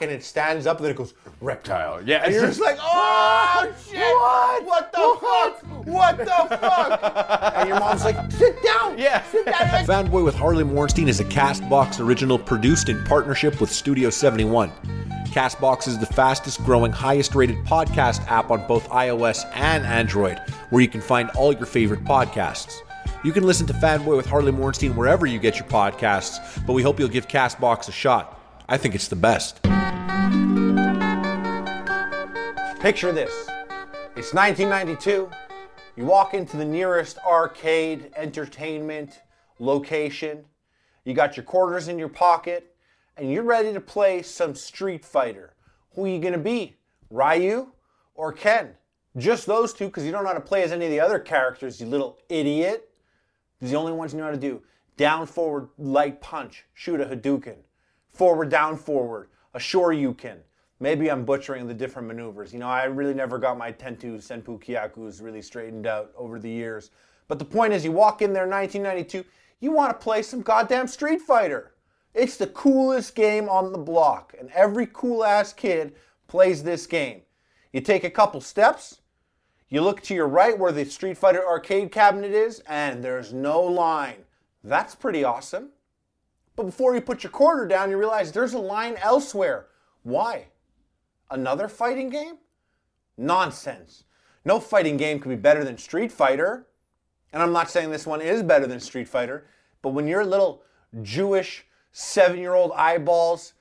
and it stands up and then it goes reptile. Yeah, And you're just like, oh shit! What? What the fuck? What the fuck? and your mom's like, sit down. Yeah. Sit down. Fanboy with Harley Morenstein is a Castbox original produced in partnership with Studio 71. Castbox is the fastest growing, highest rated podcast app on both iOS and Android, where you can find all your favorite podcasts. You can listen to Fanboy with Harley Morenstein wherever you get your podcasts, but we hope you'll give Castbox a shot. I think it's the best. Picture this. It's 1992. You walk into the nearest arcade entertainment location. You got your quarters in your pocket, and you're ready to play some Street Fighter. Who are you gonna be? Ryu or Ken? Just those two, because you don't know how to play as any of the other characters, you little idiot. These the only ones you know how to do. Down, forward, light punch, shoot a Hadouken. Forward, down, forward, a Shoryuken. Maybe I'm butchering the different maneuvers. You know, I really never got my Tentu Senpu Kyakus really straightened out over the years. But the point is, you walk in there in 1992, you want to play some goddamn Street Fighter. It's the coolest game on the block, and every cool ass kid plays this game. You take a couple steps, you look to your right where the Street Fighter arcade cabinet is, and there's no line. That's pretty awesome. But before you put your quarter down, you realize there's a line elsewhere. Why? Another fighting game? Nonsense. No fighting game could be better than Street Fighter. And I'm not saying this one is better than Street Fighter, but when your little Jewish seven year old eyeballs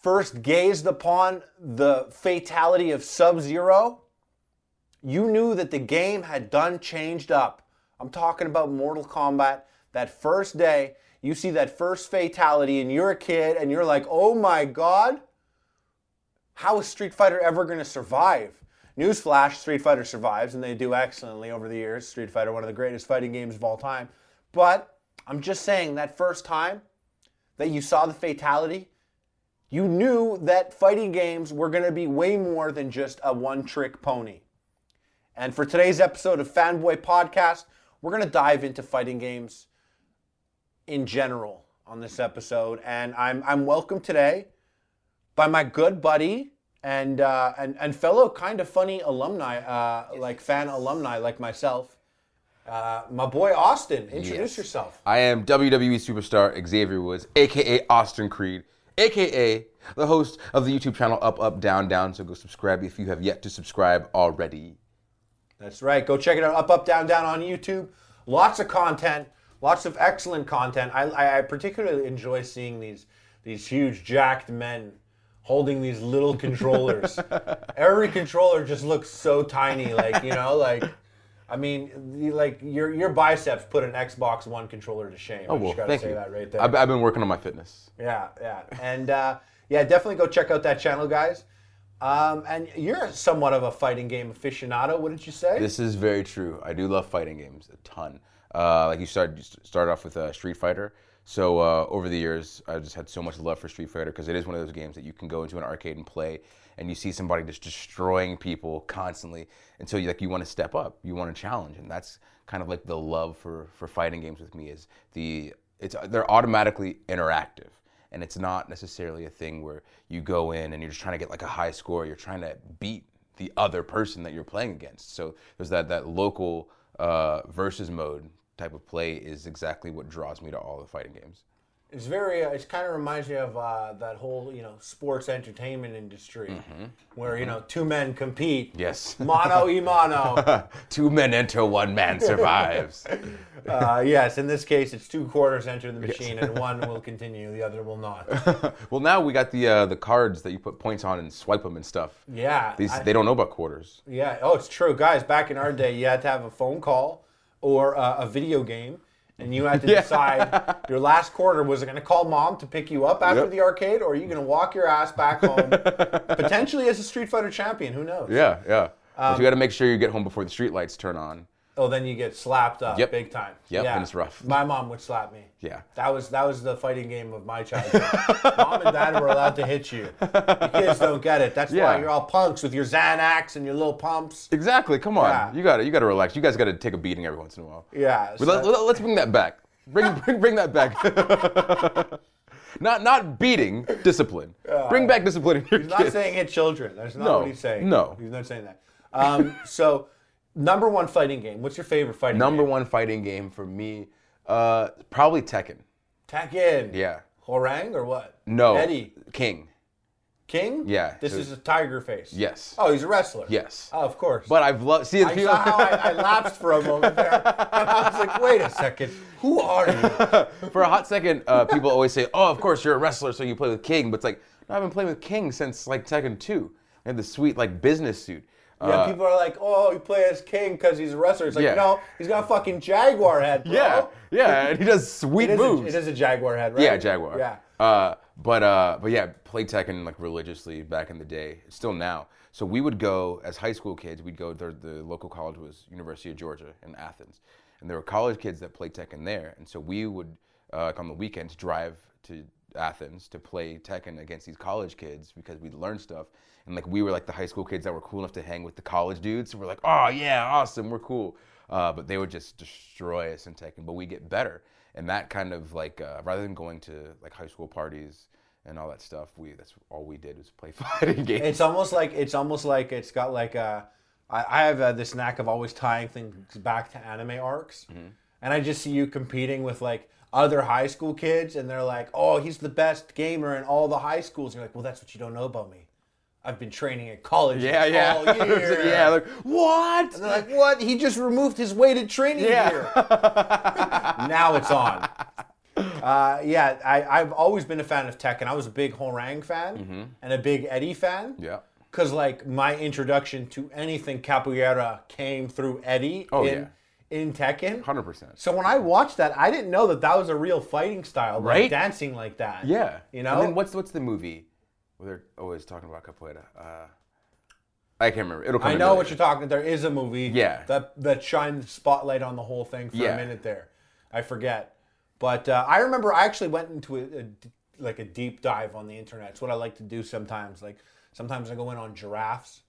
first gazed upon the fatality of Sub Zero, you knew that the game had done changed up. I'm talking about Mortal Kombat. That first day, you see that first fatality, and you're a kid, and you're like, oh my god, how is Street Fighter ever going to survive? Newsflash, Street Fighter survives, and they do excellently over the years. Street Fighter, one of the greatest fighting games of all time. But I'm just saying, that first time that you saw the fatality, you knew that fighting games were going to be way more than just a one trick pony. And for today's episode of Fanboy Podcast, we're going to dive into fighting games in general on this episode. And I'm, I'm welcome today by my good buddy and, uh, and, and fellow kind of funny alumni, uh, like fan alumni like myself, uh, my boy Austin. Introduce Yes. yourself. I am WWE superstar Xavier Woods, aka Austin Creed, aka the host of the YouTube channel Up Up Down Down. So go subscribe if you have yet to subscribe already. That's right. Go check it out. Up, up, down, down on YouTube. Lots of content. Lots of excellent content. I, I, I particularly enjoy seeing these these huge jacked men holding these little controllers. Every controller just looks so tiny. Like you know, like I mean, like your your biceps put an Xbox One controller to shame. I Oh, well, just gotta thank say you. that right there. I've, I've been working on my fitness. Yeah, yeah, and uh, yeah, definitely go check out that channel, guys. Um, and you're somewhat of a fighting game aficionado, wouldn't you say? This is very true. I do love fighting games a ton. Uh, like you started started off with uh, Street Fighter. So uh, over the years, I just had so much love for Street Fighter because it is one of those games that you can go into an arcade and play, and you see somebody just destroying people constantly, and so you like you want to step up, you want to challenge, and that's kind of like the love for for fighting games with me is the it's they're automatically interactive and it's not necessarily a thing where you go in and you're just trying to get like a high score. You're trying to beat the other person that you're playing against. So there's that that local uh, versus mode type of play is exactly what draws me to all the fighting games. It's very. Uh, it kind of reminds me of uh, that whole, you know, sports entertainment industry, where you know two men compete. Yes. Mono e mono. Two men enter, one man survives. uh, yes, in this case, it's two quarters enter the machine, and one will continue, the other will not. well, now we got the uh, the cards that you put points on and swipe them and stuff. Yeah. These I- they don't know about quarters. yeah. Oh, it's true, guys. Back in our day, you had to have a phone call or uh, a video game. And you had to decide your last quarter was it going to call mom to pick you up after Yep. the arcade, or are you going to walk your ass back home, potentially as a Street Fighter champion? Who knows? Yeah, yeah. Um, but you got to make sure you get home before the street lights turn on. Oh, then you get slapped up Yep. big time. Yep, yeah. and it's rough. My mom would slap me. Yeah. That was that was the fighting game of my childhood. mom and dad were allowed to hit you. You kids don't get it. That's why you're all punks with your Xanax and your little pumps. Exactly. Come on. Yeah. You got to you got to relax. You guys got to take a beating every once in a while. Yeah. So- let, us bring that back. Bring, bring, bring that back. not not beating, discipline. Bring back discipline in your He's not saying hit children. That's not No, what he's saying. no. He's not saying that. Um, so, number one fighting game. What's your favorite fighting game? Number game? one fighting game for me, uh, probably Tekken. Tekken. Yeah. Hwoarang or what? No. Eddie. King. King? Yeah, This is a tiger face. Yes. Oh, he's a wrestler. Yes. Oh, of course. But I've loved. See, the I people. saw how I, I lapsed for a moment there. And I was like, wait a second. Who are you? for a hot second, uh, people always say, "Oh, of course you're a wrestler, so you play with King." But it's like, no, I've been playing with King since like Tekken 2. I had the sweet like business suit. Yeah, Uh, people are like, oh, he plays as King because he's a wrestler. It's like, Yeah. no, he's got a fucking jaguar head, bro. yeah, yeah, and he does It sweet is, a, moves. it is a jaguar head, right? Yeah, Jaguar. Yeah. Uh, but uh, but yeah, played Tekken like religiously back in the day. Still now. So we would go as high school kids. We'd go. The, the local college was University of Georgia in Athens, and there were college kids that played Tekken there. And so we would uh, like on the weekends drive to Athens to play Tekken against these college kids because we'd learn stuff. And like we were like the high school kids that were cool enough to hang with the college dudes. So we're like, oh yeah, awesome, we're cool. Uh, but they would just destroy us in Tekken. But we get better, and that kind of like uh, rather than going to like high school parties and all that stuff, we that's all we did was play fighting games. It's almost like it's almost like it's got like a. I, I have uh, this knack of always tying things back to anime arcs, Mm-hmm. and I just see you competing with like other high school kids, and they're like, "Oh, he's the best gamer in all the high schools." And you're like, "Well, that's what you don't know about me. I've been training at college yeah, yeah, all year." yeah. Like what? And they're like, "What? He just removed his weighted training Yeah. gear." now it's on. Uh, yeah, I, I've always been a fan of Tekken. I was a big Hwoarang fan and a big Eddie fan. Mm-hmm. Yeah. Because like my introduction to anything capoeira came through Eddie Oh, in in Tekken. Hundred percent. So when I watched that, I didn't know that that was a real fighting style, like Right? dancing like that. Yeah. You know? And then what's what's the movie where they're always talking about capoeira? Uh, I can't remember. It'll come. I know what you're talking. About. There is a movie. Yeah. That that shined spotlight on the whole thing for Yeah. a minute there. I forget, but uh, I remember I actually went into a, a like a deep dive on the internet. It's what I like to do sometimes. Like sometimes I go in on giraffes.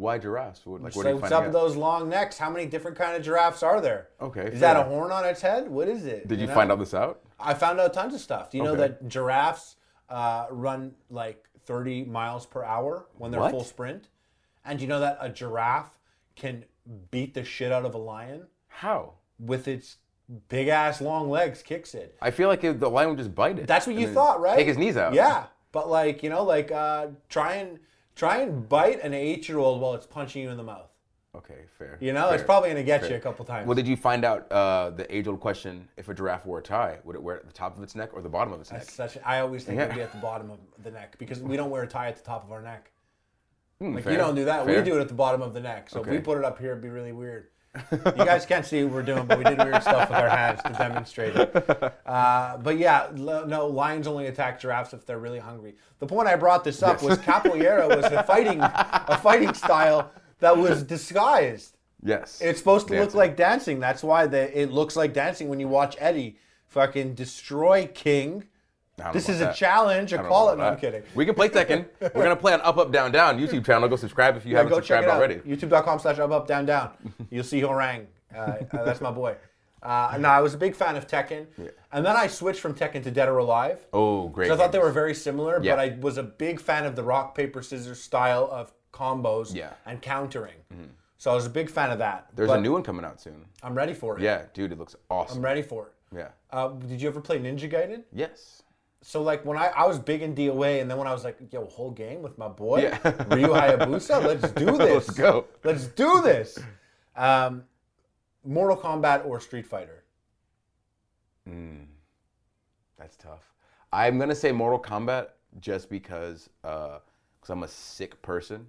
Why giraffes? What, like, what So you what's up with those long necks? How many different kind of giraffes are there? Okay, Is that a horn on its head? What is it? Did you know? find all this out? I found out tons of stuff. Do you know that giraffes uh, run like 30 miles per hour when they're What? full sprint? And do you know that a giraffe can beat the shit out of a lion How? with its big ass long legs, kicks it? I feel like the lion would just bite it. That's what you thought, right? Take his knees out. Yeah, but like you know, like uh, try and try and bite an eight year old while it's punching you in the mouth. Okay, fair. You know, it's probably gonna get you a couple times. Well, did you find out uh, the age-old question? If a giraffe wore a tie, would it wear it at the top of its neck or the bottom of its neck? That's such. I always think Yeah. it'd be at the bottom of the neck because we don't wear a tie at the top of our neck. Hmm, Like fair, you don't do that. fair. We do it at the bottom of the neck. So if we put it up here, it'd be really weird. You guys can't see what we're doing, but we did weird stuff with our hands to demonstrate it. Uh, but yeah, no, lions only attack giraffes if they're really hungry. The point I brought this up was capoeira was a fighting, a fighting style that was disguised. Yes. It's supposed to look like dancing. That's why the, it looks like dancing when you watch Eddie fucking destroy King. This is a challenge. a call it. No, I'm kidding. We can play Tekken. We're gonna play on Up Up Down Down YouTube channel. Go subscribe if you Yeah, haven't go check subscribed it out. already. YouTube.com slash up up down down. You'll see Hwoarang. Uh, uh, that's my boy. Uh, no, I was a big fan of Tekken, and then I switched from Tekken to Dead or Alive. Oh, great. So I thought they were very similar, Yeah. but I was a big fan of the rock paper scissors style of combos Yeah. Mm-hmm. and countering. So I was a big fan of that. There's but a new one coming out soon. I'm ready for it. Yeah, dude, it looks awesome. I'm ready for it. Yeah. Uh, did you ever play Ninja Gaiden? Yes. So like when I, I was big in DOA, and then when I was like, yo, whole game with my boy Yeah. Ryu Hayabusa, let's do this. Let's go. Let's do this. Um, Mortal Kombat or Street Fighter? That's tough. I'm gonna say Mortal Kombat just because because I'm a sick person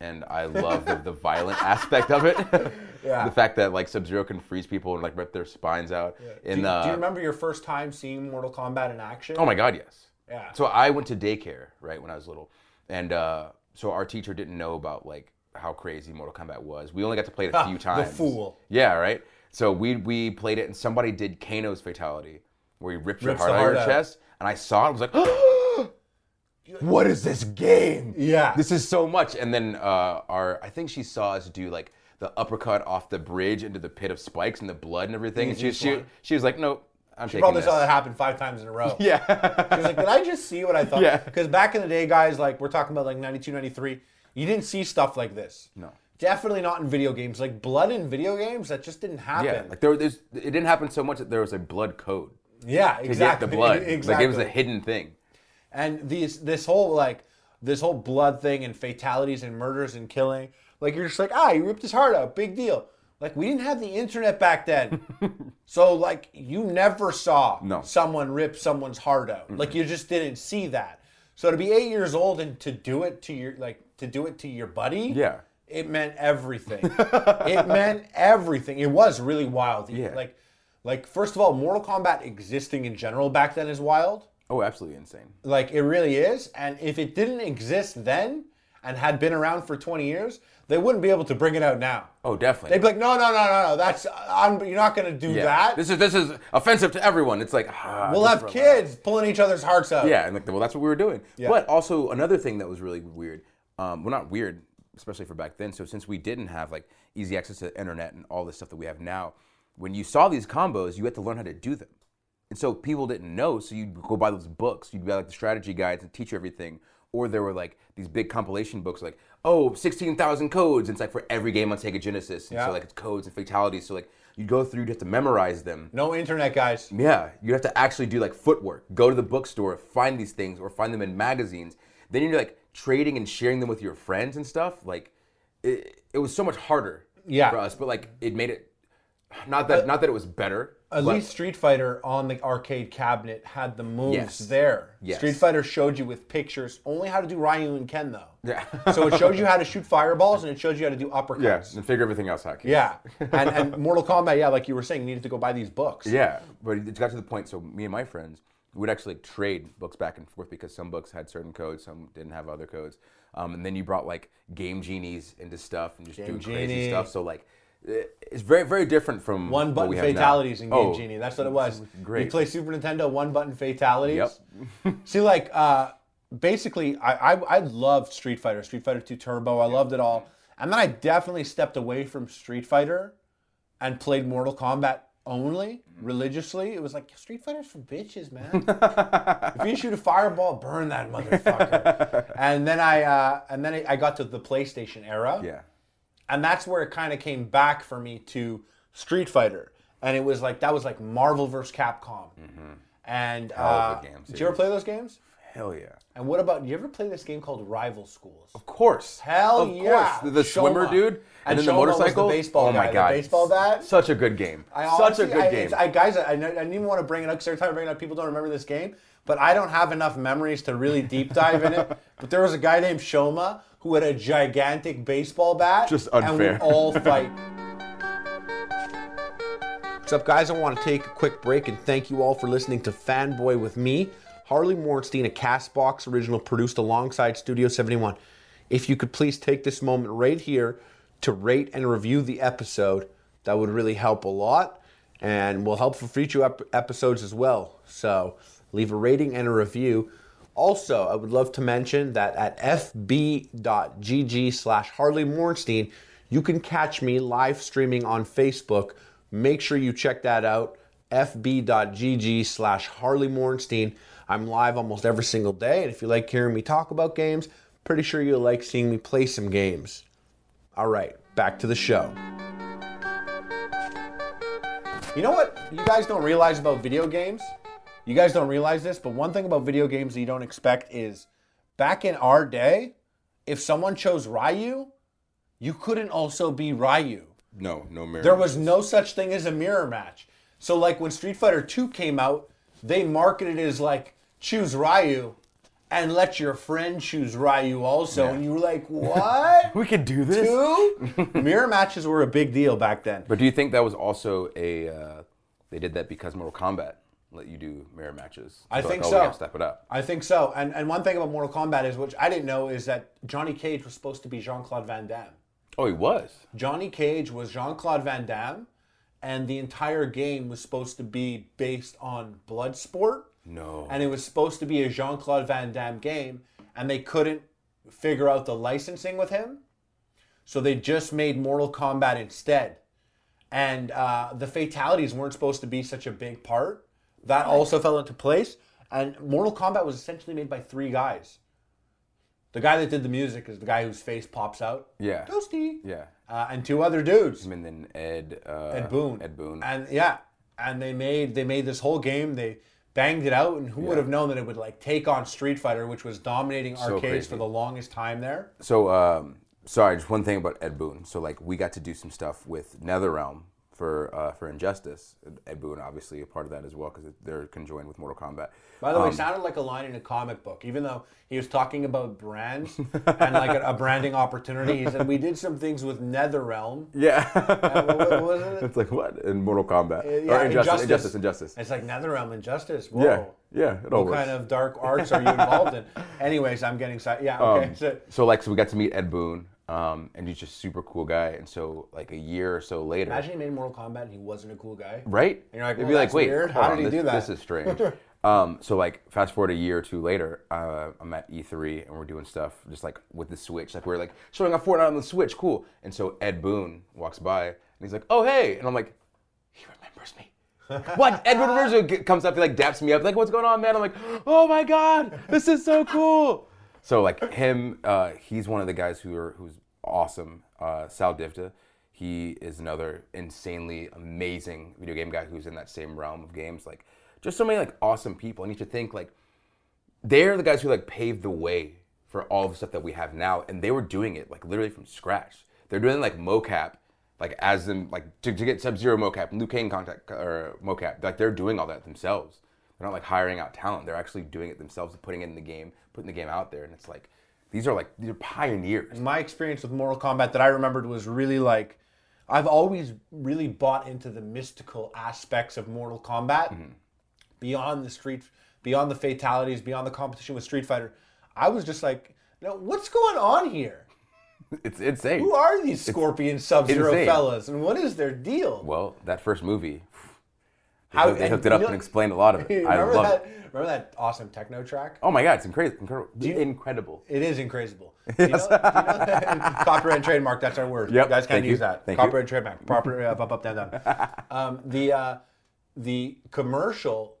and I love the, the violent aspect of it. Yeah. The fact that like Sub Zero can freeze people and like rip their spines out. Do, And do uh, you remember your first time seeing Mortal Kombat in action? oh my god, yes. Yeah. So I went to daycare right when I was little, and uh, so our teacher didn't know about like how crazy Mortal Kombat was. We only got to play it a Ha, few the times. fool. Yeah, right. So we we played it, and somebody did Kano's fatality, where he ripped your Rips heart out of your chest, and I saw it. I was like, "What is this game? Yeah. this is so much." And then uh, our I think she saw us do like the uppercut off the bridge into the pit of spikes and the blood and everything, and she she, she was like, "No, I'm She probably this. saw that happen five times in a row. Yeah. She was like, did I just see what I thought? Yeah. Because back in the day, guys, like we're talking about like 92, 93, you didn't see stuff like this. No. Definitely not in video games. Like blood in video games, that just didn't happen. yeah. Like there, there's, it didn't happen so much that there was a blood code yeah, to exactly. get the blood. Exactly. Like it was a hidden thing. And these this whole like this whole blood thing and fatalities and murders and killing like you're just like ah you ripped his heart out. Big deal. Like we didn't have the internet back then. So like you never saw No. someone rip someone's heart out. Like you just didn't see that. So to be eight years old and to do it to your like to do it to your buddy Yeah. it meant everything. It meant everything. It was really wild. Yeah. like like first of all mortal kombat existing in general back then is wild Oh, absolutely insane. like it really is. And if it didn't exist then and had been around for 20 years, they wouldn't be able to bring it out now. Oh, definitely. They'd be like, no, no, no, no, no. That's I'm, you're not going to do yeah. that. This is this is offensive to everyone. It's like ah, we'll have kids pulling each other's hearts out. Yeah, and like, well, that's what we were doing. Yeah. But also another thing that was really weird. Um, well, not weird, especially for back then. So since we didn't have like easy access to the internet and all this stuff that we have now, when you saw these combos, you had to learn how to do them. And so people didn't know, so you'd go buy those books. You'd buy like the strategy guides and teach you everything. Or there were like these big compilation books, like oh, 16,000 codes. And it's like for every game on Sega Genesis. And Yeah. so like it's codes and fatalities. So like you go through, you have to memorize them. No internet, guys. Yeah, you have to actually do like footwork. Go to the bookstore, find these things, or find them in magazines. Then you're like trading and sharing them with your friends and stuff. Like, it, it was so much harder Yeah. for us, but like it made it not that uh, not that it was better. At but- least Street Fighter on the arcade cabinet had the moves Yes. there. Yes. Street Fighter showed you with pictures only how to do Ryu and Ken though. Yeah. so it showed you how to shoot fireballs and it showed you how to do uppercuts. yeah, and figure everything else out. Yeah. And, and Mortal Kombat, yeah, like you were saying, you needed to go buy these books. Yeah, but it got to the point. So me and my friends would actually like, trade books back and forth because some books had certain codes, some didn't have other codes. Um, and then you brought like game genies into stuff and just doing crazy stuff. So like, it's very very different from One button we have now. fatalities in Game Oh, Genie. That's what it was. great. You play Super Nintendo, one button fatalities. Yep. See, like, uh, basically, I, I I loved Street Fighter, Street Fighter 2 Turbo. I loved it all. And then I definitely stepped away from Street Fighter and played Mortal Kombat only religiously. It was like Street Fighter's for bitches, man. if you shoot a fireball, burn that motherfucker. and then I uh, and then I, I got to the PlayStation era Yeah. And that's where it kind of came back for me to Street Fighter, and it was like that was like Marvel vs. Capcom, and Mm-hmm. of uh, did you ever play those games? Hell yeah. And what about? Did you ever play this game called Rival Schools? Of course. Hell of yeah. course. The, the Shoma. swimmer dude and, And then the Shoma the motorcycle. baseball oh my guy, the god. baseball bat. Such a good game. I Such a good I, game. I, guys, I, I didn't even want to bring it up because every time I bring it up, people don't remember this game. But I don't have enough memories to really deep dive in it. But there was a guy named Shoma who had a gigantic baseball bat. Just unfair. And we all fight. What's up, guys? I want to take a quick break and thank you all for listening to Fanboy with me, Harley Morenstein, a Castbox original produced alongside Studio 71. If you could please take this moment right here to rate and review the episode, that would really help a lot and will help for future ep- episodes as well. So leave a rating and a review. Also, I would love to mention that at fb.gg slash Harley Morenstein, you can catch me live streaming on Facebook. Make sure you check that out. fb.gg slash Harley Morenstein. I'm live almost every single day, and if you like hearing me talk about games, pretty sure you'll like seeing me play some games. All right, back to the show. You know what you guys don't realize about video games? You guys don't realize this, but one thing about video games that you don't expect is back in our day, if someone chose Ryu, you couldn't also be Ryu. no, no mirror. There was no such thing as a mirror match. So like when Street Fighter 2 came out, they marketed it as like choose Ryu and let your friend choose Ryu also. Yeah. And you were like, what? We could do this. Two? mirror matches were a big deal back then. But do you think that was also a? Uh, they did that because Mortal Kombat let you do mirror matches. I So think like, oh, so. Step it up. I think so. And and one thing about Mortal Kombat is, which I didn't know, is that Johnny Cage was supposed to be Jean Claude Van Damme. Oh, he was. Johnny Cage was Jean Claude Van Damme, and the entire game was supposed to be based on Bloodsport. No. And it was supposed to be a Jean Claude Van Damme game, and they couldn't figure out the licensing with him. So they just made Mortal Kombat instead. And uh, the fatalities weren't supposed to be such a big part that also fell into place. And Mortal Kombat was essentially made by three guys. The guy that did the music is the guy whose face pops out. Yeah. Toasty. Yeah. Uh, and two other dudes. And then Ed. Uh, Ed Boon. Ed Boon. And yeah, and they made they made this whole game. They banged it out, and who would have known that it would like take on Street Fighter, which was dominating arcades crazy. for the longest time there. So, um, sorry, just one thing about Ed Boon. So, like, we got to do some stuff with NetherRealm for uh, for Injustice. Ed Boon, obviously, a part of that as well because they're conjoined with Mortal Kombat. By the way, it sounded like a line in a comic book, even though he was talking about brands and like a, a branding opportunity. He said we did some things with NetherRealm. Yeah. what- what was it? it's like what in Mortal Kombat yeah, or Injustice, Injustice. Injustice, Injustice. It's like NetherRealm Injustice. Whoa. Yeah, yeah, it all What works. kind of dark arts are you involved in? Anyways, I'm getting side. Yeah. Okay. Um, so, so like, so we got to meet Ed Boon, um, and he's just super cool guy. And so like a year or so later, imagine he made Mortal Kombat and he wasn't a cool guy. right? And you're like, It'd well, be like, wait, weird. How on, did he this, do that? This is strange. um, so like, fast forward a year or two later, uh, I'm at E3 and we're doing stuff just like with the Switch. Like we're like showing off Fortnite on the Switch, cool. And so Ed Boon walks by and he's like, oh hey, and I'm like, he remembers me. what? Edward Rizzo comes up, he like daps me up, like, what's going on, man? I'm like, oh my god, this is so cool. So like him, uh, he's one of the guys who are who's awesome. Uh, Sal Divita, he is another insanely amazing video game guy who's in that same realm of games. Like, just so many like awesome people. And you should think like they're the guys who like paved the way for all the stuff that we have now, and they were doing it like literally from scratch. They're doing like mocap, like as in like to, to get Sub Zero mocap, Liu Kang contact or mocap. Like they're doing all that themselves. They're not like hiring out talent. They're actually doing it themselves and putting it in the game, putting the game out there. And it's like these are like these are pioneers. my experience with Mortal Kombat that I remembered was really like I've always really bought into the mystical aspects of Mortal Kombat Mm-hmm. beyond the street beyond the fatalities, beyond the competition with Street Fighter. I was just like, no, what's going on here? It's insane. Who are these Scorpion Sub Zero fellas and what is their deal? Well, that first movie, How- they hooked it up you know- and explained a lot of it. I remember love that it. remember that awesome techno track? Oh my god, it's incredible. Incredible. incredible. It is incredible. Do you know, you know copyright and trademark, that's our word. Yep, You guys you, use that. thank you. copyright and trademark. Proper up, up, up, down, down. Um, the, uh, the commercial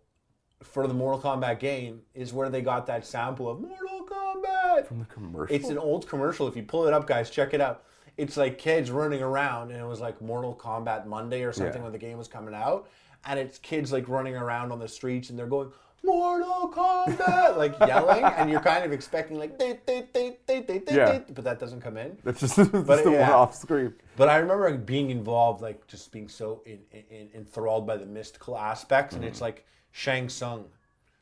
for the Mortal Kombat game is where they got that sample of Mortal Kombat. From the commercial. It's an old commercial. If you pull it up, guys, check it out. It's like kids running around, and it was like Mortal Kombat Monday or something Yeah. when the game was coming out. And it's kids like running around on the streets, and they're going Mortal Kombat, like yelling, and you're kind of expecting like Yeah. but that doesn't come in. That's just, that's But, the yeah. one off screen. But I remember being involved, like just being so in, in, enthralled by the mystical aspects, and Mm-hmm. it's like Shang Tsung.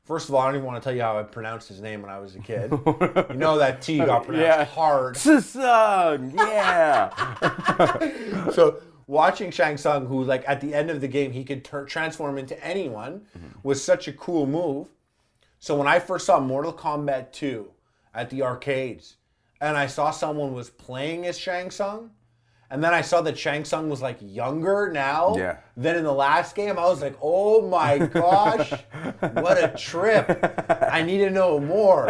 First of all, I don't even want to tell you how I pronounced his name when I was a kid. you know that T got pronounced Yeah. hard. Sung, yeah. so watching Shang Tsung, who like at the end of the game he could tur- transform into anyone, mm-hmm. was such a cool move. So when I first saw Mortal Kombat 2 at the arcades, and I saw someone was playing as Shang Tsung, and then I saw that Shang Tsung was like younger now Yeah. than in the last game, I was like, oh my gosh, what a trip. I need to know more.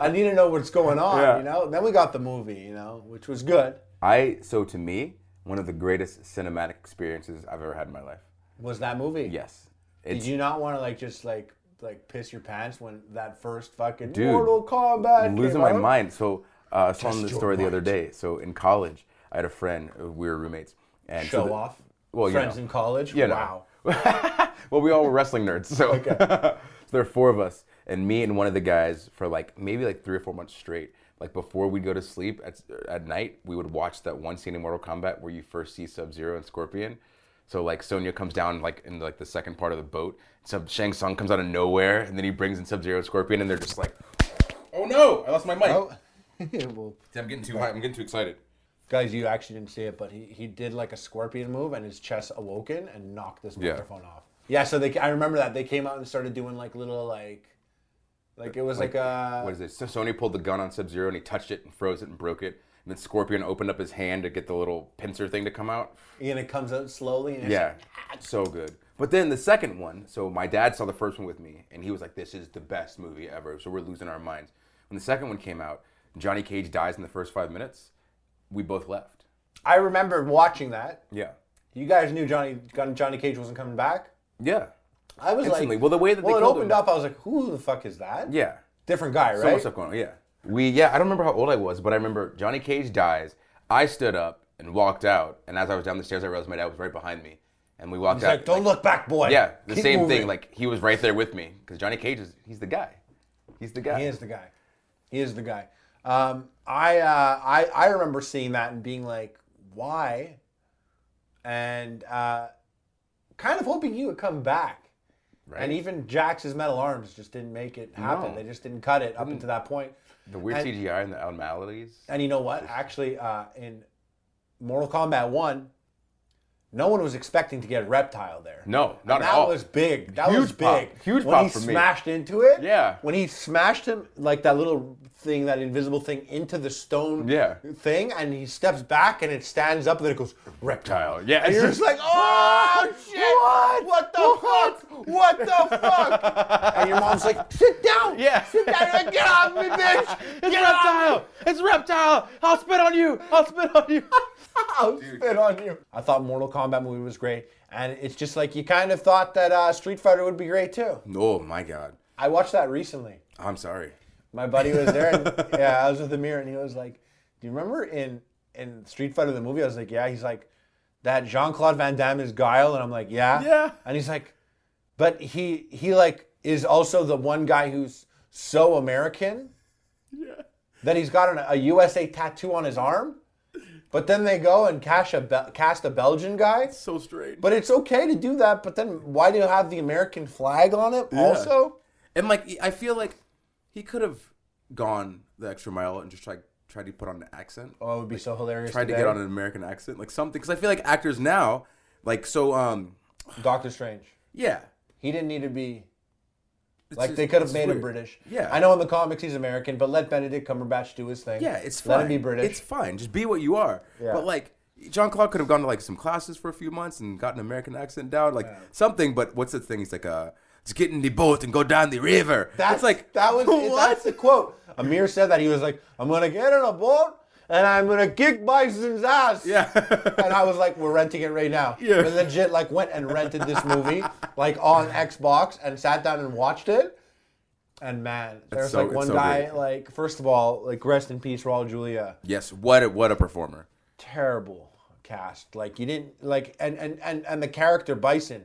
I need to know what's going on, Yeah. you know? Then we got the movie, you know, which was good. I so to me, one of the greatest cinematic experiences I've ever had in my life. Was that movie? Yes. Did you not want to like just like like piss your pants when that first fucking Dude, Mortal Kombat losing came my out? mind. So uh, I was telling your story the other day. So in college, I had a friend. uh, We were roommates. And so Show the- off. Well, you Friends know. in college. You know. wow. well, we all were wrestling nerds, so. so there are four of us, and me and one of the guys for like maybe like three or four months straight. Like before we'd go to sleep at, at night, we would watch that one scene in Mortal Kombat where you first see Sub Zero and Scorpion. So like Sonya comes down like in like the second part of the boat. Sub Shang Tsung comes out of nowhere, and then he brings in Sub Zero and Scorpion, and they're just like, "Oh no, I lost my mic." Oh. well, See, I'm getting too high. I'm getting too excited. guys, you actually didn't see it, but he, he did like a scorpion move, and his chest awoken and knocked this Yeah. microphone off. Yeah, so they I remember that they came out and started doing like little like like it was like, a uh, what is it? So Sonya pulled the gun on Sub Zero and he touched it and froze it and broke it. And then Scorpion opened up his hand to get the little pincer thing to come out. and it comes out slowly. And it's Yeah, ah, so good. But then the second one, so my dad saw the first one with me, and he was like, "This is the best movie ever." So we're losing our minds. When the second one came out, Johnny Cage dies in the first five minutes. We both left. I remember watching that. Yeah, You guys knew Johnny Johnny Cage wasn't coming back. yeah. I was Instantly. like, Well, the way that they well, it opened him- up, I was like, who the fuck is that? Yeah. different guy, right? So much stuff going on. Yeah. We yeah. I don't remember how old I was, but I remember Johnny Cage dies. I stood up and walked out, and as I was down the stairs, I realized my dad was right behind me, and we walked He's out. like, don't look back, boy. Yeah, the Keep same moving." thing. Like he was right there with me because Johnny Cage is he's the guy. He's the guy. He is the guy. He is the guy. Um, I, uh, I I remember seeing that and being like, why? And uh, kind of hoping he would come back. Right. And even Jax's metal arms just didn't make it happen. No. They just didn't cut it up until that point. the weird and- CGI and the abnormalities. And you know what? Actually, uh, in Mortal Kombat One, no one was expecting to get a Reptile there. No, not And at all. that was big. That Huge was pop. big. Huge when pop he for me. smashed into it. Yeah. When he smashed him like that little thing, that invisible thing, into the stone Yeah. thing, and he steps back and it stands up, and then it goes reptile. Yeah, And you're just like, oh shit! What? What the fuck? What the fuck? and your mom's like, sit down. Yeah. Sit down. Like, Get off me, bitch. It's Get off me." reptile. It's reptile. I'll spit on you. I'll spit on you. I'll spit on you. I thought Mortal Kombat movie was great, and it's just like you kind of thought that uh, Street Fighter would be great too. oh my god. I watched that recently. I'm sorry. My buddy was there, and yeah, I was with Amir, and he was like, "Do you remember in in Street Fighter the movie?" I was like, "Yeah." He's like, "That Jean Claude Van Damme is Guile," and I'm like, "Yeah." Yeah. And he's like, "But he he like is also the one guy who's so American Yeah. that he's got an, a USA tattoo on his arm." But then they go and cash a Bel- cast a Belgian guy. So strange. But it's okay to do that. But then why do you have the American flag on it also? And like I feel like he could have gone the extra mile and just tried tried to put on an accent. Oh, it would be so hilarious. tried to get on an American accent, like something. Because I feel like actors now, like so, um, Doctor Strange. yeah, He didn't need to be It's like just- they could have made him. British. Yeah. I know in the comics he's American, but let Benedict Cumberbatch do his thing. Yeah, it's fine. Let him be British. It's fine. Just be what you are. Yeah. But like John Claude could have gone to like some classes for a few months and got an American accent down, like something. But what's the thing? He's like, uh, let's get in the boat and go down the river. that's it's like that was what? that's the quote. Amir said that he was like, "I'm gonna get in a boat and I'm gonna kick Bison's ass." Yeah. and I was like, "We're renting it right now." Yeah. We legit like went and rented this movie like on Xbox and sat down and watched it. And man, there's so- like one so guy great. like first of all like rest in peace Raul Julia. yes, what a what a performer. terrible cast. Like you didn't like and and and and the character Bison,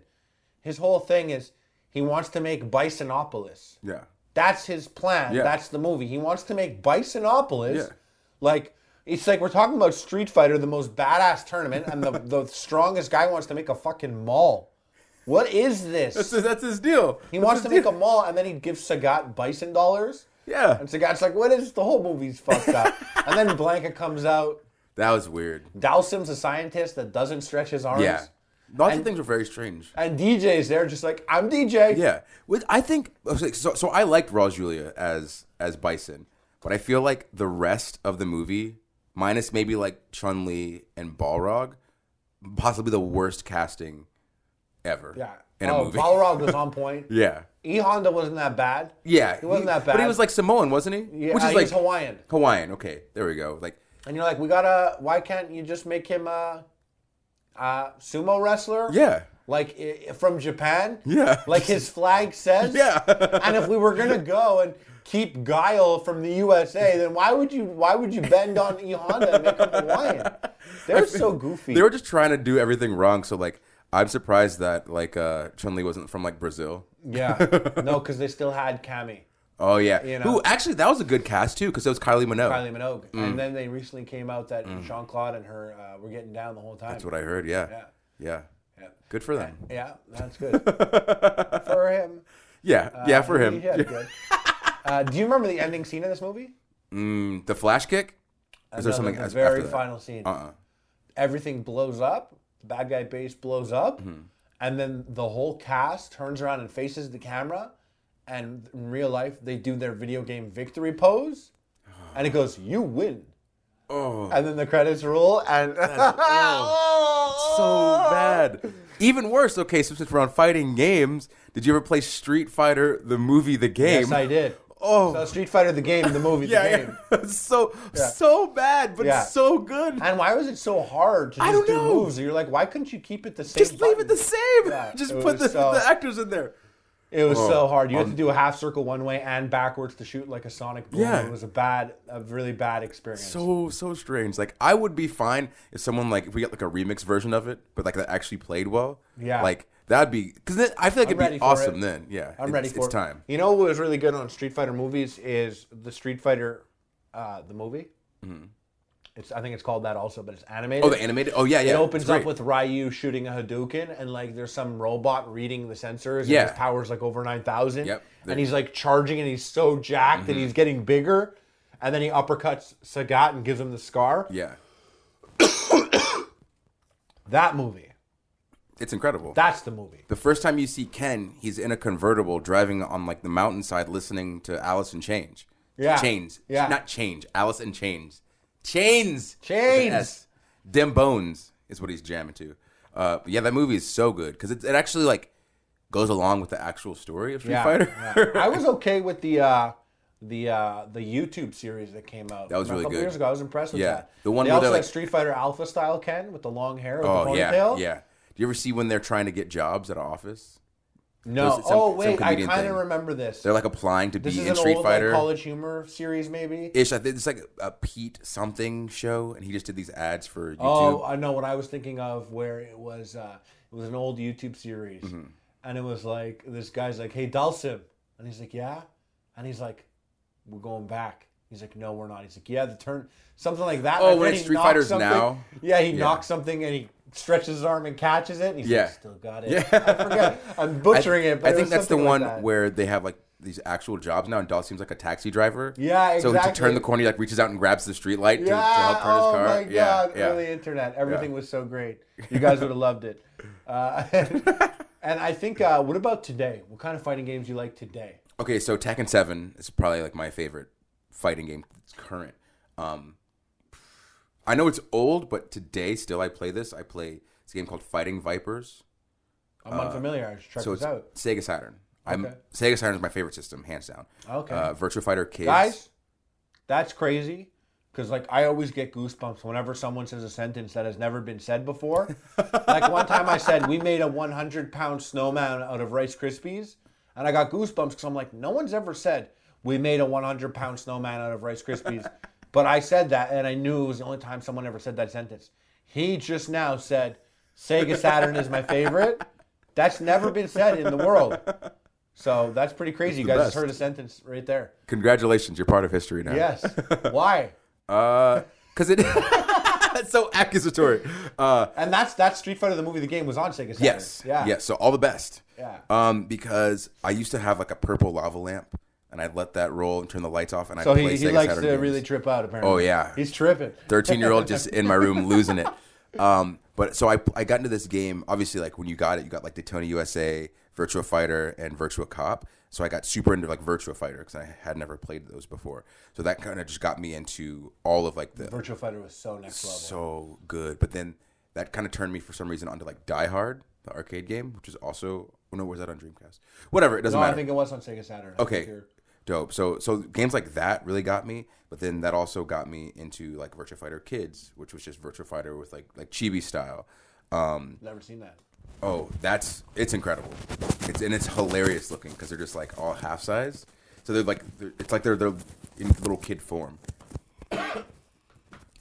his whole thing is he wants to make Bisonopolis. Yeah. That's his plan. Yeah. That's the movie. He wants to make Bisonopolis. Yeah. Like it's like we're talking about Street Fighter, the most badass tournament, and the the strongest guy wants to make a fucking mall. What is this? That's his, that's his deal. he wants to make a mall, and then he gives Sagat bison dollars. Yeah. And Sagat's like, "What is the whole movie's fucked up?" and then Blanka comes out. That was weird. Dhalsim's a scientist that doesn't stretch his arms. Yeah. Lots And- of things were very strange. And DJ's there just like, I'm DJ. Yeah, with I think so. So I liked Raul Julia as as Bison, but I feel like the rest of the movie, minus maybe like Chun Li and Balrog, possibly the worst casting ever. Yeah. in a oh, movie. Balrog was on point. yeah, E Honda wasn't that bad. yeah, He wasn't that bad. But he was like Samoan, wasn't he? Yeah, Which uh, is he like Hawaiian. Hawaiian. Okay, there we go. Like And you're like, we gotta, why can't you just make him a, a sumo wrestler? yeah, Like from Japan? Yeah. Like his flag says? Yeah. and if we were gonna go and keep Guile from the USA, then why would you, why would you bend on E Honda and make him Hawaiian? They're so goofy. they were just trying to do everything wrong. So like, I'm surprised that like uh, Chun Li wasn't from like Brazil. yeah. No, because they still had Cammy. Oh yeah, You know. who actually that was a good cast too because it was Kylie Minogue. Kylie Minogue. Mm. And then they recently came out that Jean Claude and her uh, were getting down the whole time. That's what I heard. Yeah. Yeah. Yeah. Yeah. Good for them. Yeah, that's good. for him. Yeah. Yeah, for him. Yeah, good. Uh, do you remember the ending scene of this movie? Mm, the flash kick? Is there something the, the as- very final scene. Uh-uh. Everything blows up. The bad guy base blows up. Mm-hmm. And then the whole cast turns around and faces the camera. And in real life, they do their video game victory pose. And it goes, You win. Oh, And then the credits roll. And oh. so bad. Even worse. Okay, so since we're on fighting games, did you ever play Street Fighter the movie, the game? Yes, I did. Oh. So Street Fighter, the game, the movie, the yeah, game. yeah. so so bad, but Yeah. so good. And why was it so hard to just I don't do know. moves? You're like, why couldn't you keep it the same? Just leave it the same. Yeah, Just put the, so- the actors in there. It was Oh, so hard. You had um, to do a half circle one way and backwards to shoot like a Sonic boom. Yeah. It was a bad, a really bad experience. So so strange. Like I would be fine if someone like if we got like a remix version of it, but like that actually played well. Yeah. Like that'd be because then I feel like I'm it'd be awesome. it. Then yeah, I'm ready for it's it. time. You know what was really good on Street Fighter movies is the Street Fighter, uh, the movie. It's I think it's called that also, but it's animated. Mm-hmm. Oh, the animated. Oh yeah, yeah. It opens up with Ryu shooting a Hadouken, and like there's some robot reading the sensors. And Yeah. his power's like over nine thousand. Yep. Mm-hmm. And he's like charging, and he's so jacked, and he's getting bigger. And then he uppercuts Sagat and gives him the scar. yeah. That movie. It's incredible. That's the movie. the first time you see Ken, he's in a convertible driving on like the mountainside, listening to Alice in Change. Yeah. Chains. Yeah. Not change. Alice in Chains. Chains. Chains. Them Bones is what he's jamming to. Uh, yeah, that movie is so good because it, it actually like goes along with the actual story of Street Yeah, Fighter. yeah. I was okay with the uh, the uh, the YouTube series that came out. That was a really couple good. years ago. I was impressed with Yeah. that. The one they also like- Street Fighter Alpha style Ken with the long hair with oh the yeah, ponytail. yeah. Do you ever see when they're trying to get jobs at an office? No. Some- oh wait, I kind of remember this. They're like applying to this be in Street old Fighter. like, college humor series, maybe. Ish, I think it's like a Pete something show, and he just did these ads for YouTube. Oh, I know what I was thinking of. Where it was, uh, it was an old YouTube series, Mm-hmm. and it was like this guy's like, "Hey, Dhalsim," and he's like, "Yeah," and he's like, "We're going back." He's like, "No, we're not." He's like, "Yeah, the turn something like that." Oh, when then it's he Street Fighters something- Now? Yeah, he Yeah. knocks something and he stretches his arm and catches it. And he's Yeah. like, "Still got it." Yeah. I forget. I'm butchering it. But I it think that's the like one that. where they have like these actual jobs now, and Dhalsim's like a taxi driver. Yeah, exactly. So to turn the corner, he like reaches out and grabs the street light to, to help turn his oh car. my yeah, god. yeah. Early internet. Everything Yeah. was so great. You guys would have loved it. Uh, and I think, uh, what about today? What kind of fighting games do you like today? Okay, so Tekken Seven is probably like my favorite fighting game. It's current. Um, I know it's old, but today still I play this. I play this game called Fighting Vipers. I'm unfamiliar. I should check Uh, so this it's out. Sega Saturn. I'm Okay. Sega Saturn is my favorite system, hands down. Okay. Uh, Virtua Fighter Kids. Guys, that's crazy. Because like I always get goosebumps whenever someone says a sentence that has never been said before. like one time I said we made a 100 pound snowman out of Rice Krispies, and I got goosebumps because I'm like, no one's ever said we made a 100 pound snowman out of Rice Krispies, but I said that, and I knew it was the only time someone ever said that sentence. He just now said Sega Saturn is my favorite. That's never been said in the world. So that's pretty crazy. You guys best. just heard a sentence right there. Congratulations, you're part of history now. Yes. Why? Uh, cause it. it's so accusatory. Uh, And that's that Street Fighter the movie. The game was on Sega Saturn. yes. Yeah. Yes. So all the best. Yeah. Um, because I used to have like a purple lava lamp, and I'd let that roll and turn the lights off, and I'd So play he, he Sega likes Saturn to games. really trip out. Apparently. Oh, yeah. He's tripping. 13 year old just in my room losing it. Um, but so I, I got into this game. Obviously, like when you got it, you got like Daytona USA, Virtua Fighter, and Virtua Cop. So I got super into like Virtua Fighter because I had never played those before. So that kind of just got me into all of like the Virtual Fighter was so next level. so good. But then that kind of turned me for some reason onto like Die Hard, the arcade game, which is also oh no, was that on Dreamcast? Whatever, it doesn't no, matter. I think it was on Sega Saturn. I Okay. Dope. So so games like that really got me, but then that also got me into like Virtua Fighter Kids, which was just Virtua Fighter with like like chibi style. Um, Never seen that. oh, that's it's incredible. It's and it's hilarious looking because they're just like all half size. So they're like they're, it's like they're they're in little kid form.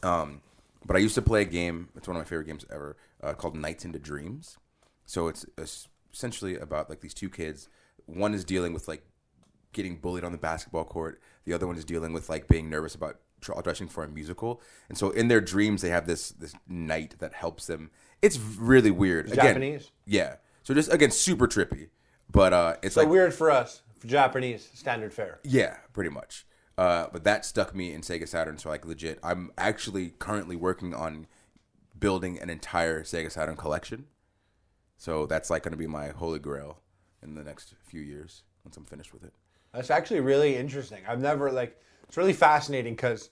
Um, but I used to play a game. It's one of my favorite games ever uh, called Nights into Dreams. So it's es- essentially about like these two kids. One is dealing with like getting bullied on the basketball court. The other one is dealing with like being nervous about auditioning for a musical. And so in their dreams, they have this this night that helps them. It's really weird. Again, Japanese? Yeah. So just again, super trippy. But uh, it's So like weird for us. For Japanese standard fare. yeah, pretty much. Uh, but that stuck me in Sega Saturn. So like legit, I'm actually currently working on building an entire Sega Saturn collection. So that's like going to be my holy grail in the next few years once I'm finished with it. That's actually really interesting. I've never like. It's really fascinating because,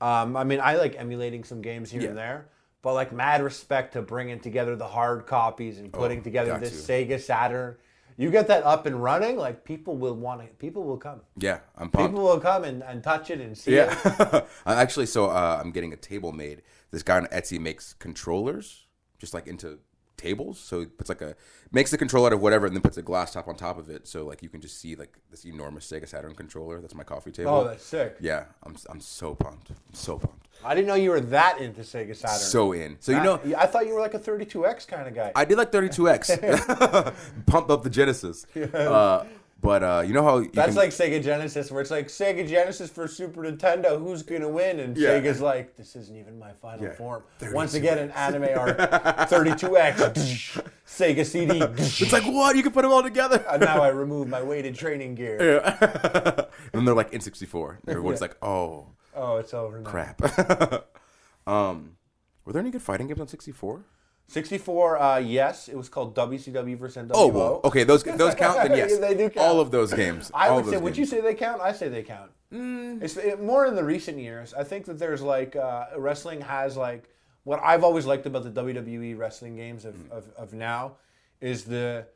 um, I mean, I like emulating some games here Yeah. and there, but like mad respect to bringing together the hard copies and putting together this to. Sega Saturn. You get that up and running, like people will want to. People will come. Yeah, I'm pumped. People will come and, and touch it and see it. Yeah, I'm actually so uh, I'm getting a table made. This guy on Etsy makes controllers, just like into tables. So he puts like a makes the controller out of whatever, and then puts a glass top on top of it. So like you can just see like this enormous Sega Saturn controller. That's my coffee table. Oh, that's sick. yeah. I'm I'm so pumped. I'm so pumped. I didn't know you were that into Sega Saturn. So in. So you know. I, I thought you were like a 32X kind of guy. I did like 32X. Pump up the Genesis. Uh, but uh, you know how you That's can- like Sega Genesis, where it's like Sega Genesis for Super Nintendo. Who's gonna win? And Yeah. Sega's like, this isn't even my final Yeah. form. Once again, an anime art, 32X, Sega CD. it's like what you can put them all together. and now I remove my weighted training gear. and then they're like N64. Everyone's like, oh Oh, it's over now. crap. um, were there any good fighting games on 64? 64, uh, yes, it was called WCW versus NWO. Oh well, okay, those those count. Then yes, They do count. all of those games. I would say, would you say they count? I say they count. Mm. It's it, more in the recent years. I think that there's like uh, wrestling has like what I've always liked about the WWE wrestling games of, Mm. of, of now is the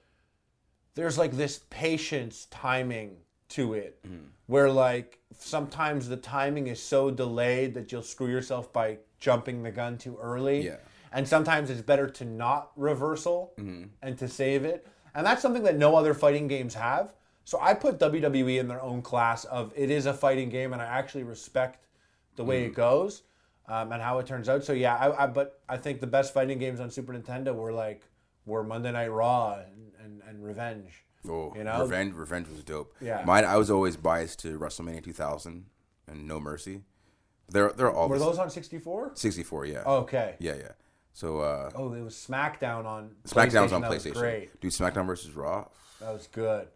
there's like this patience timing to it Mm. where like sometimes the timing is so delayed that you'll screw yourself by jumping the gun too early Yeah. And sometimes it's better to not reversal Mm-hmm. and to save it and that's something that no other fighting games have so i put wwe in their own class of it is a fighting game and i actually respect the way Mm. it goes um, and how it turns out so yeah I, I but i think the best fighting games on super nintendo were like were monday night raw and, and, and revenge Oh, You know? Revenge, Revenge was dope. Yeah. mine. I was always biased to WrestleMania 2000 and No Mercy. They're they're all were those on 64 64. Yeah. okay Yeah, yeah. So uh, oh it was smackdown on SmackDown's on That was PlayStation. great Dude, SmackDown versus Raw. that was good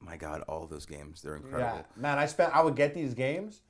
My God, all those games, they're incredible. Yeah, man, I spent. I would get these games,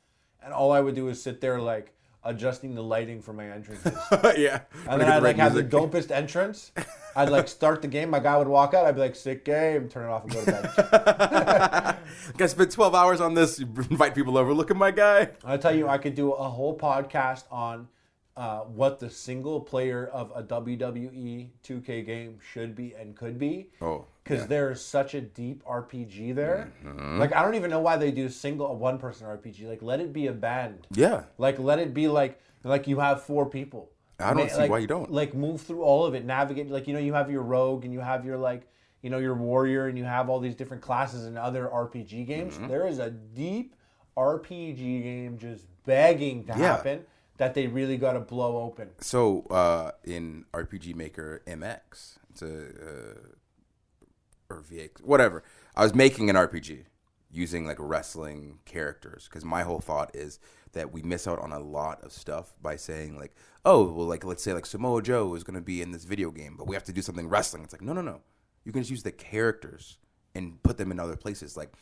and all I would do is sit there like adjusting the lighting for my entrances, Yeah. and then I'd like have the dopest entrance. I'd like start the game. My guy would walk out. I'd be like, "Sick game." Turn it off and go to bed. Guys, spent 12 hours on this. Invite people over. Look at my guy. I tell you, I could do a whole podcast on uh, what the single player of a WWE 2K game should be and could be. Oh, because yeah. there's such a deep RPG there. Mm-hmm. Like I don't even know why they do single a one person RPG. Like let it be a band. Yeah. Like let it be like like you have four people. I don't Ma- see like- why you don't. Like move through all of it, navigate. Like you know you have your rogue and you have your like you know your warrior and you have all these different classes in other RPG games. Mm-hmm. There is a deep RPG game just begging to Yeah. happen that they really got to blow open. So uh, in RPG Maker MX, it's a uh, or VX, whatever. I was making an RPG using like wrestling characters because my whole thought is that we miss out on a lot of stuff by saying like, oh, well, like let's say like Samoa Joe is going to be in this video game, but we have to do something wrestling. It's like no, no, no. You can just use the characters and put them in other places. Like,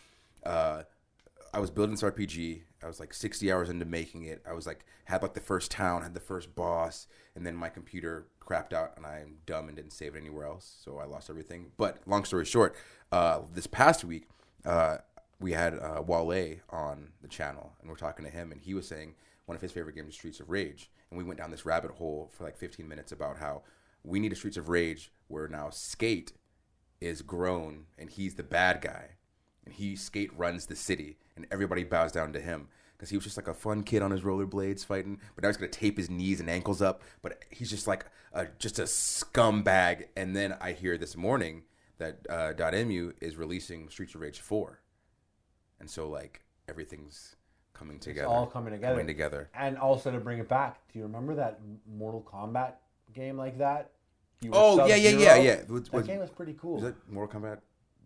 uh, I was building this RPG. I was like 60 hours into making it. I was like had like the first town, had the first boss, and then my computer crapped out and I'm dumb and didn't save it anywhere else, so I lost everything. But long story short, uh, this past week uh, we had uh, Wale on the channel and we're talking to him, and he was saying one of his favorite games is Streets of Rage, and we went down this rabbit hole for like 15 minutes about how we need a Streets of Rage where now Skate is grown and he's the bad guy and he skate runs the city and everybody bows down to him. Because he was just like a fun kid on his rollerblades fighting but now he's gonna tape his knees and ankles up but he's just like a, just a scumbag. And then i hear this morning that uh, Dotemu is releasing streets of rage 4 and so like everything's coming together. It's all coming together. coming together. And also to bring it back, do you remember that Mortal Kombat game like that? Oh yeah yeah yeah yeah. That was, game was pretty cool. was that mortal kombat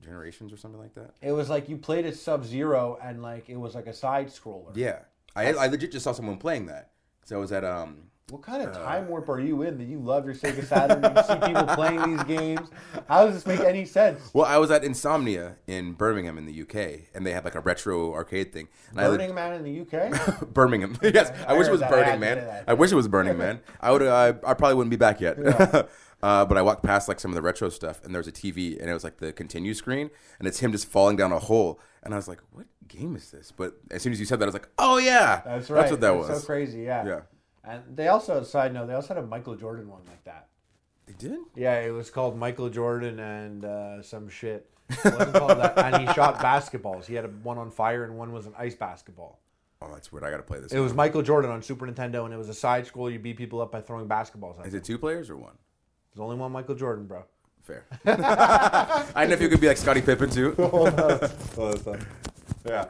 generations or something like that it was like you played as Sub Zero and like it was like a side scroller. yeah I, I legit just saw someone playing that so i was at um What kind of time warp are you in that you love your Sega Saturn? you see people playing these games. How does this make any sense? Well, I was at Insomnia in Birmingham in the UK, and they had like a retro arcade thing. And I Burning Man in the UK. Birmingham. yes, I, I wish it was that. Burning Man. I wish it was Burning Man. I would. I, I probably wouldn't be back yet. uh, but I walked past like some of the retro stuff, and there was a TV, and it was like the continue screen, and it's him just falling down a hole, and I was like, "What game is this?" But as soon as you said that, I was like, "Oh yeah, That's right. That's what that was." So crazy, yeah. Yeah. And they also, side note, they also had a Michael Jordan one like that. They did. Yeah, it was called Michael Jordan and uh, some shit. It wasn't called that. And he shot basketballs. He had a, one on fire and one was an ice basketball. Oh, that's weird. I gotta play this. It was Michael Jordan on Super Nintendo, and it was a side scroll. You beat people up by throwing basketballs at Is them. it two players or one? There's only one Michael Jordan, bro. Fair. I don't know if you could be like Scottie Pippen too. Yeah.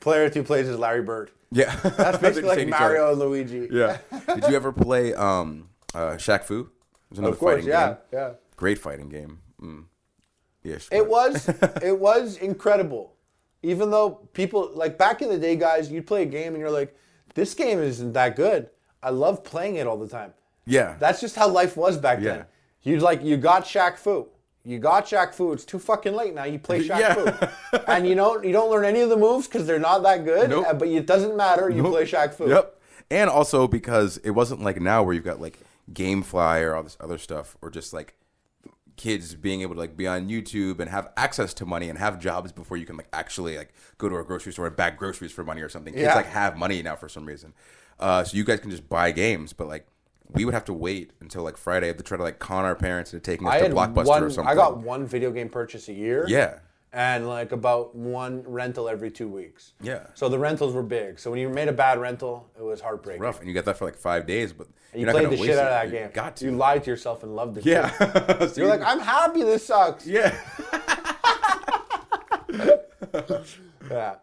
Player two plays as Larry Bird. Yeah. That's basically like Mario and Luigi. Yeah. Did you ever play um, uh, Shaq Fu? It was another Of course, fighting yeah, game. yeah. Great fighting game. Mm. Yes. It was it was incredible. Even though people like back in the day, guys, you'd play a game and you're like, this game isn't that good. I love playing it all the time. Yeah. That's just how life was back Yeah. then. You'd like you got Shaq Fu. You got Shaq Fu. It's too fucking late now. You play Shaq Yeah. Fu, and you don't you don't learn any of the moves because they're not that good. Nope. uh, But it doesn't matter. You play Shaq Fu. Yep. And also because it wasn't like now where you've got like GameFly or all this other stuff, or just like kids being able to like be on YouTube and have access to money and have jobs before you can like actually like go to a grocery store and bag groceries for money or something. Kids Yeah. like have money now for some reason. Uh, so you guys can just buy games, but like we would have to wait until like Friday to try to like con our parents into taking us I to Blockbuster one. or something. I got one video game purchase a year. Yeah. and like about one rental every two weeks. Yeah. So the rentals were big. So when you made a bad rental, it was heartbreaking. rough, and you got that for like five days, but You you're not played the waste shit out of that You game. Got to. You lied to yourself and loved it. yeah. So You're you- like, I'm happy. This sucks. yeah. Yeah.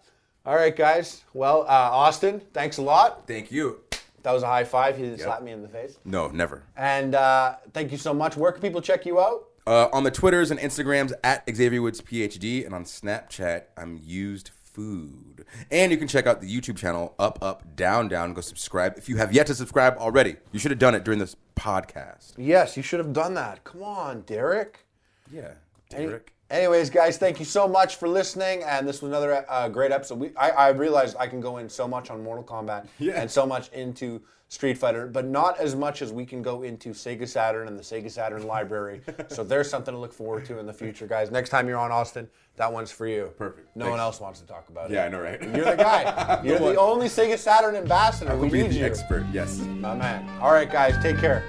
All right, guys. Well, uh, Austin, thanks a lot. Thank you. That was a high five. He didn't slap me in the face. No, never. And uh, thank you so much. Where can people check you out? Uh, on the Twitters and Instagrams at Xavier Woods PhD, and on Snapchat, I'm used food. And you can check out the YouTube channel Up Up Down Down. Go subscribe if you have yet to subscribe already. You should have done it during this podcast. Yes, you should have done that. Come on, Derek. Yeah, Derek. Anyways, guys, thank you so much for listening. And this was another uh, great episode. We, I, I realized I can go in so much on Mortal Kombat Yeah. and so much into Street Fighter, but not as much as we can go into Sega Saturn and the Sega Saturn library. so there's something to look forward to in the future, guys. Next time you're on Austin, that one's for you. Perfect. No one else wants to talk about it. Yeah, I know, right? You're the guy. You're the only Sega Saturn ambassador. we Be need the you. expert. Yes. My man. All right, guys, take care.